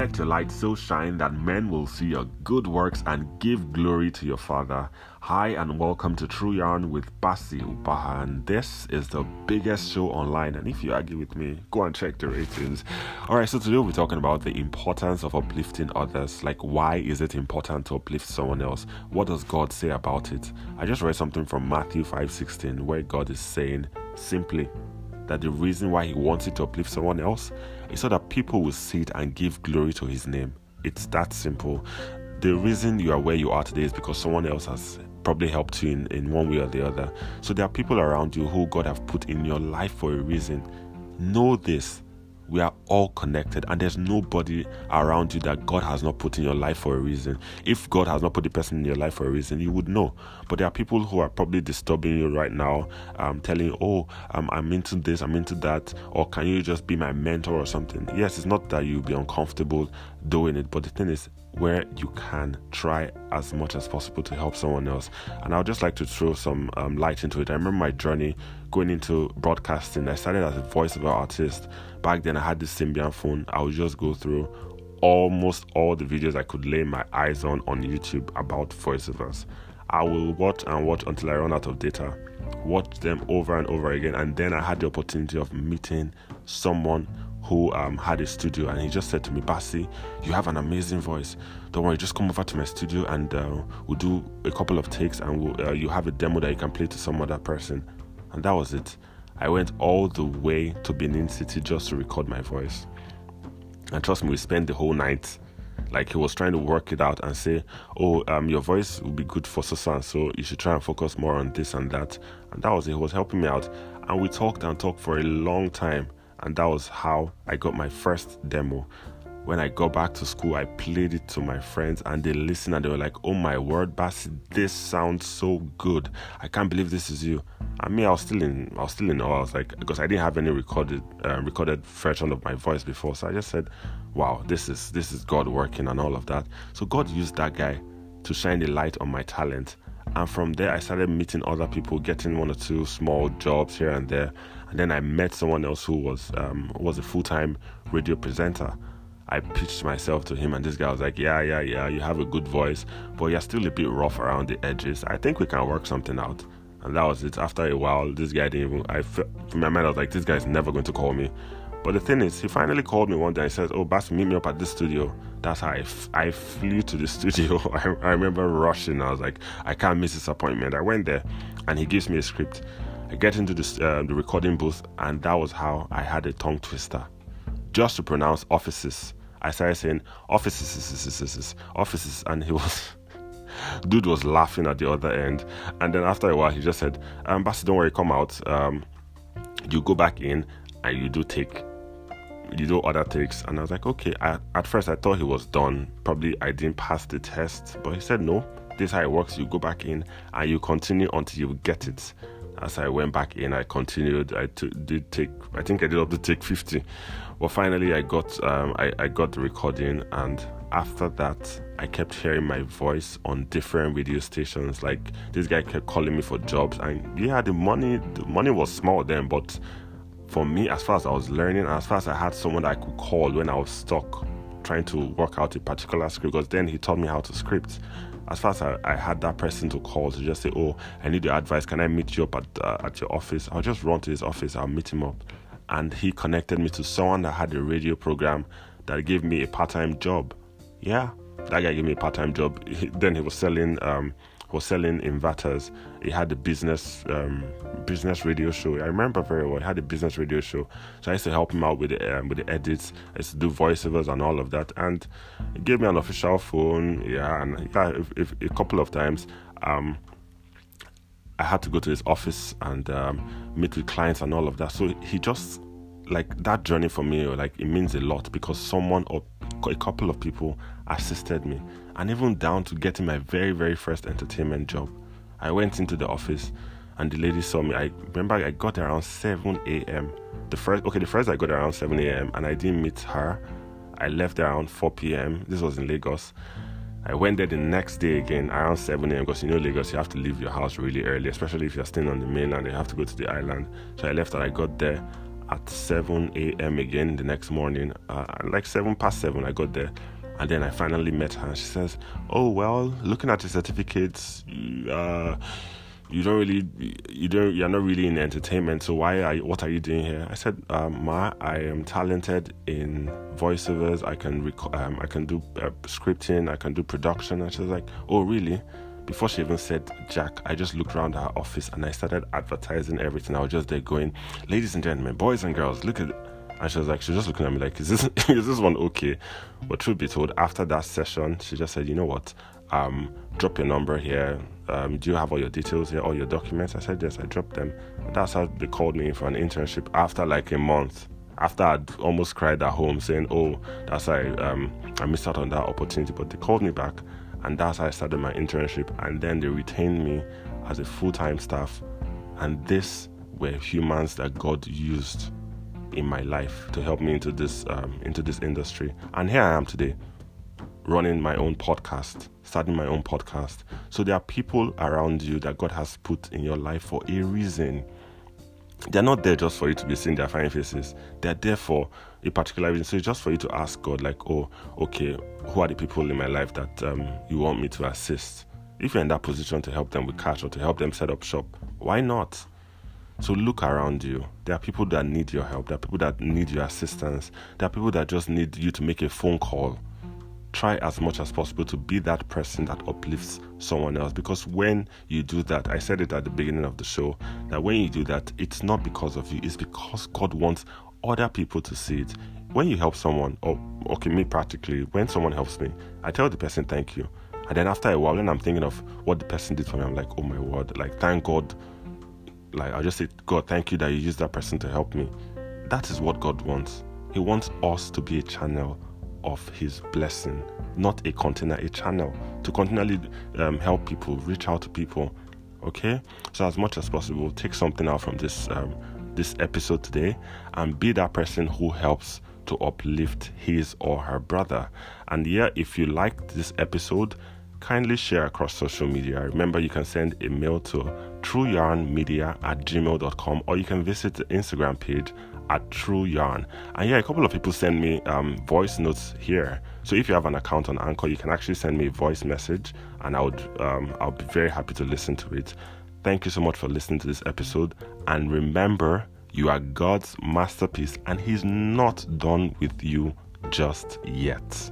Let your light so shine that men will see your good works and give glory to your Father. Hi, and welcome to True Yarn with Basi Upaha. And this is the biggest show online. And if you argue with me, go and check the ratings. Alright, so today we'll be talking about the importance of uplifting others. Like, why is it important to uplift someone else? What does God say about it? I just read something from Matthew 5 16 where God is saying simply, that the reason why he wanted to uplift someone else is so that people will see it and give glory to his name. It's that simple. The reason you are where you are today is because someone else has probably helped you in, in one way or the other. So there are people around you who God have put in your life for a reason. Know this we are all connected, and there's nobody around you that God has not put in your life for a reason. If God has not put the person in your life for a reason, you would know. But there are people who are probably disturbing you right now, um, telling you, "Oh, um, I'm into this, I'm into that," or "Can you just be my mentor or something?" Yes, it's not that you'll be uncomfortable doing it, but the thing is, where you can try as much as possible to help someone else. And I would just like to throw some um, light into it. I remember my journey going into broadcasting. I started as a voiceover artist. Back then, I had this Symbian phone. I would just go through almost all the videos I could lay my eyes on on YouTube about voiceovers. I will watch and watch until I run out of data, watch them over and over again, and then I had the opportunity of meeting someone who um, had a studio and he just said to me, Basi, you have an amazing voice. Don't worry, just come over to my studio and uh, we'll do a couple of takes and we'll, uh, you have a demo that you can play to some other person. And that was it. I went all the way to Benin City just to record my voice. And trust me, we spent the whole night. Like he was trying to work it out and say, "Oh, um, your voice will be good for and so. You should try and focus more on this and that." And that was it. He was helping me out, and we talked and talked for a long time and that was how I got my first demo. When I got back to school, I played it to my friends and they listened and they were like, Oh my word, Basi, this sounds so good. I can't believe this is you. I mean, I was still in, I was still in awe. I was like, because I didn't have any recorded, uh, recorded version of my voice before, so I just said, "Wow, this is this is God working and all of that." So God used that guy to shine the light on my talent, and from there, I started meeting other people, getting one or two small jobs here and there. And then I met someone else who was um, was a full time radio presenter. I pitched myself to him, and this guy was like, "Yeah, yeah, yeah, you have a good voice, but you're still a bit rough around the edges. I think we can work something out." And that was it. After a while, this guy didn't even. I from my mind, I was like, "This guy's never going to call me." But the thing is, he finally called me one day and said, Oh, Bas, meet me up at this studio. That's how I, f- I flew to the studio. I, I remember rushing. I was like, I can't miss this appointment. I went there and he gives me a script. I get into this, uh, the recording booth, and that was how I had a tongue twister. Just to pronounce offices, I started saying offices, offices, offices. and he was. Dude was laughing at the other end, and then after a while, he just said, um, Basi, don't worry, come out. Um, you go back in and you do take you do other takes? And i was like okay. I, at first i thought he was done. Probably i didn't pass the test. But he said no. This is how it works. You go back in and you continue until you get it. As i went back in i continued. I t- did take i think i did up to take 50 but finally i got um, I, I got the recording. And after that i kept hearing my voice on different radio stations. Like this guy kept calling me for jobs. And yeah the money the money was small then but for me, as far as I was learning, as far as I had someone I could call when I was stuck trying to work out a particular script, because then he taught me how to script. As far as I, I had that person to call to just say, "Oh, I need your advice. Can I meet you up at uh, at your office?" I'll just run to his office. I'll meet him up, and he connected me to someone that had a radio program that gave me a part-time job. Yeah, that guy gave me a part-time job. He, then he was selling um, was selling inverters. He had a business um, business radio show. I remember very well. He had a business radio show, so I used to help him out with the um, with the edits. I used to do voiceovers and all of that. And he gave me an official phone. Yeah, and yeah, if, if, a couple of times. Um, I had to go to his office and um, meet with clients and all of that. So he just like that journey for me, like it means a lot because someone or a couple of people assisted me and even down to getting my very, very first entertainment job. I went into the office and the lady saw me. I remember I got around 7 a.m. The first, okay, the first I got around 7 a.m. and I didn't meet her. I left around 4 p.m. This was in Lagos. I went there the next day again around 7 a.m. because you know Lagos, you have to leave your house really early, especially if you're staying on the mainland. You have to go to the island. So I left and I got there at 7 a.m. again the next morning. Uh, like 7 past 7, I got there. And then I finally met her. She says, Oh, well, looking at the certificates, uh, you don't really you don't you're not really in entertainment. So why are you, what are you doing here? I said um, ma i am talented in voiceovers. I can rec- um, i can do uh, scripting. I can do production. And she was like oh really? Before she even said jack i just looked around her office and i started advertising everything. I was just there going ladies and gentlemen boys and girls look at and she was like, she was just looking at me like, is this is this one okay? But truth be told, after that session, she just said, you know what, um, drop your number here. Um, do you have all your details here, all your documents? I said yes. I dropped them. And that's how they called me for an internship after like a month. After I'd almost cried at home saying, "Oh, that's why um, I missed out on that opportunity," but they called me back, and that's how I started my internship. And then they retained me as a full-time staff. And this were humans that God used in my life to help me into this um, into this industry. And here I am today running my own podcast, starting my own podcast. So there are people around you that God has put in your life for a reason. They're not there just for you to be seeing their fine faces. They're there for a particular reason. So it's just for you to ask God, like, oh, okay, who are the people in my life that um, you want me to assist? If you're in that position to help them with cash or to help them set up shop, why not? So look around you. There are people that need your help. There are people that need your assistance. There are people that just need you to make a phone call try as much as possible to be that person that uplifts someone else because when you do that i said it at the beginning of the show that when you do that it's not because of you it's because god wants other people to see it when you help someone or okay me practically when someone helps me i tell the person thank you and then after a while when i'm thinking of what the person did for me i'm like oh my word like thank god like i just say god thank you that you used that person to help me that is what god wants he wants us to be a channel of His blessing, not a container, a channel to continually um, help people, reach out to people. Okay, so as much as possible, take something out from this um, this episode today and be that person who helps to uplift his or her brother. And yeah, if you liked this episode, kindly share across social media. Remember, you can send a mail to trueyarnmedia at gmail.com or you can visit the Instagram page at True Yarn. And yeah, a couple of people send me um, voice notes here. So if you have an account on Anchor, you can actually send me a voice message, and I would um, I'll be very happy to listen to it. Thank you so much for listening to this episode, and remember, you are God's masterpiece, and He's not done with you just yet.